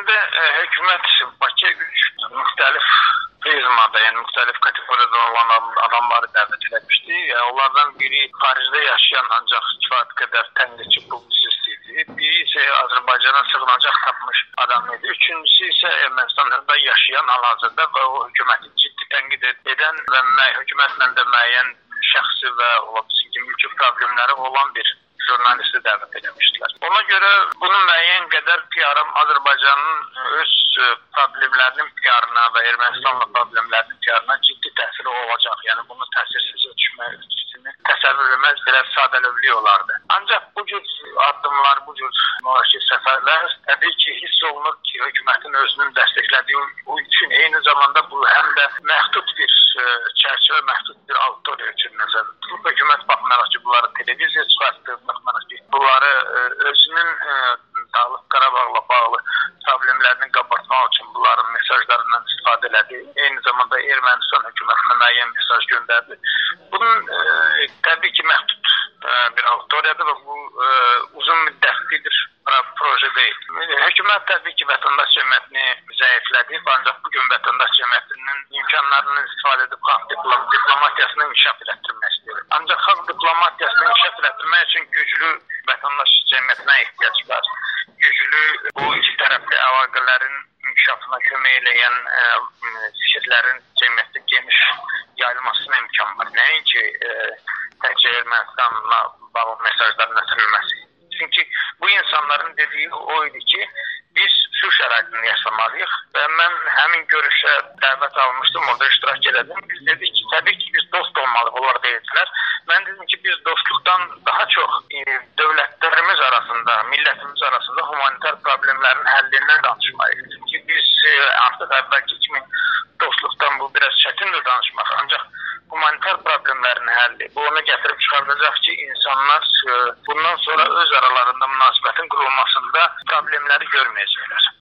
Əslində ə, hökumət Bakıya üç müxtəlif prizmada, yəni müxtəlif kateqoriyada olan adamları dəvət etmişdi. Yəni, onlardan biri xaricdə yaşayan ancaq kifayət qədər tənqidçi publisist idi. Biri isə Azərbaycana sığınacaq tapmış adam idi. Üçüncüsü isə Ermənistanda yaşayan hal-hazırda və o hökuməti ciddi tənqid edən və hökumətlə də müəyyən şəxsi və ki, mülki problemləri olan bir jurnalisti dəvət etmişdilər. Ona görə bunun müəyyən qədər PR-ım Azərbaycanın öz e, problemlərinin PR-ına və Ermənistanla problemlərinin PR-ına ciddi təsiri olacaq. Yəni bunu təsirsiz düşməsini etməz biraz sadəlövlük olardı. Ancaq bu cür addımlar, bu cür müvafiq səfərlər təbii ki, hiss olunur ki, hökumətin özünün dəstəklədiyi bu üçün eyni zamanda bu həm də məhdud bir e, çərçivə, məhdud bir auditoriya üçün nəzərdə tutulub. Hökumət baxmayaraq ki, bunları televiziya çıxartdı, baxmayaraq ki, bunları e, özünün e, Dağlıq Qarabağla bağlı problemlərini qabartmaq üçün bunların mesajlarından istifadə elədi. Eyni zamanda Ermənistan hökumətinə müəyyən mesaj göndərdi. Bunun ə, təbii ki, məhdud ə, və bu ə, uzun müddətli bir proje deyil. Hökumət təbii ki, vətəndaş cəmiyyətini zəiflədib, ancaq bu gün vətəndaş cəmiyyətinin imkanlarını istifadə edib xalq diplomatiyasını inkişaf etdirmək istəyir. Ancaq xalq diplomatiyasını inkişaf etdirmək üçün güclü vətəndaş cəmiyyətinə ehtiyac var. Güclü bu iki tərəfli əlaqələrin inkişafına kömək edən ə, fikirlərin cəmiyyətdə geniş yayılmasına imkan var. Nəinki Ermənistanla bağlı mesajların ötürülməsi. Çünki bu insanların dediyi o idi ki, biz sülh şəraitində yaşamalıyıq və mən həmin görüşə dəvət almışdım, orada iştirak elədim. Biz dedik ki, təbii ki, biz dost olmalıyıq, onlar dedilər. Mən dedim ki, biz dostluqdan daha çox e, dövlətlərimiz arasında, millətimiz arasında humanitar problemlərin həllindən danışmalıyıq. Çünki biz e, artıq əvvəlki kimi dostluqdan bu biraz çətindir danışmaq. Ancaq humanitar problemlərin həlli bu onu gətirib çıxardacaq ki, insanlar e, bundan sonra öz aralarında münasibətin qurulmasında problemləri görməyəcəklər.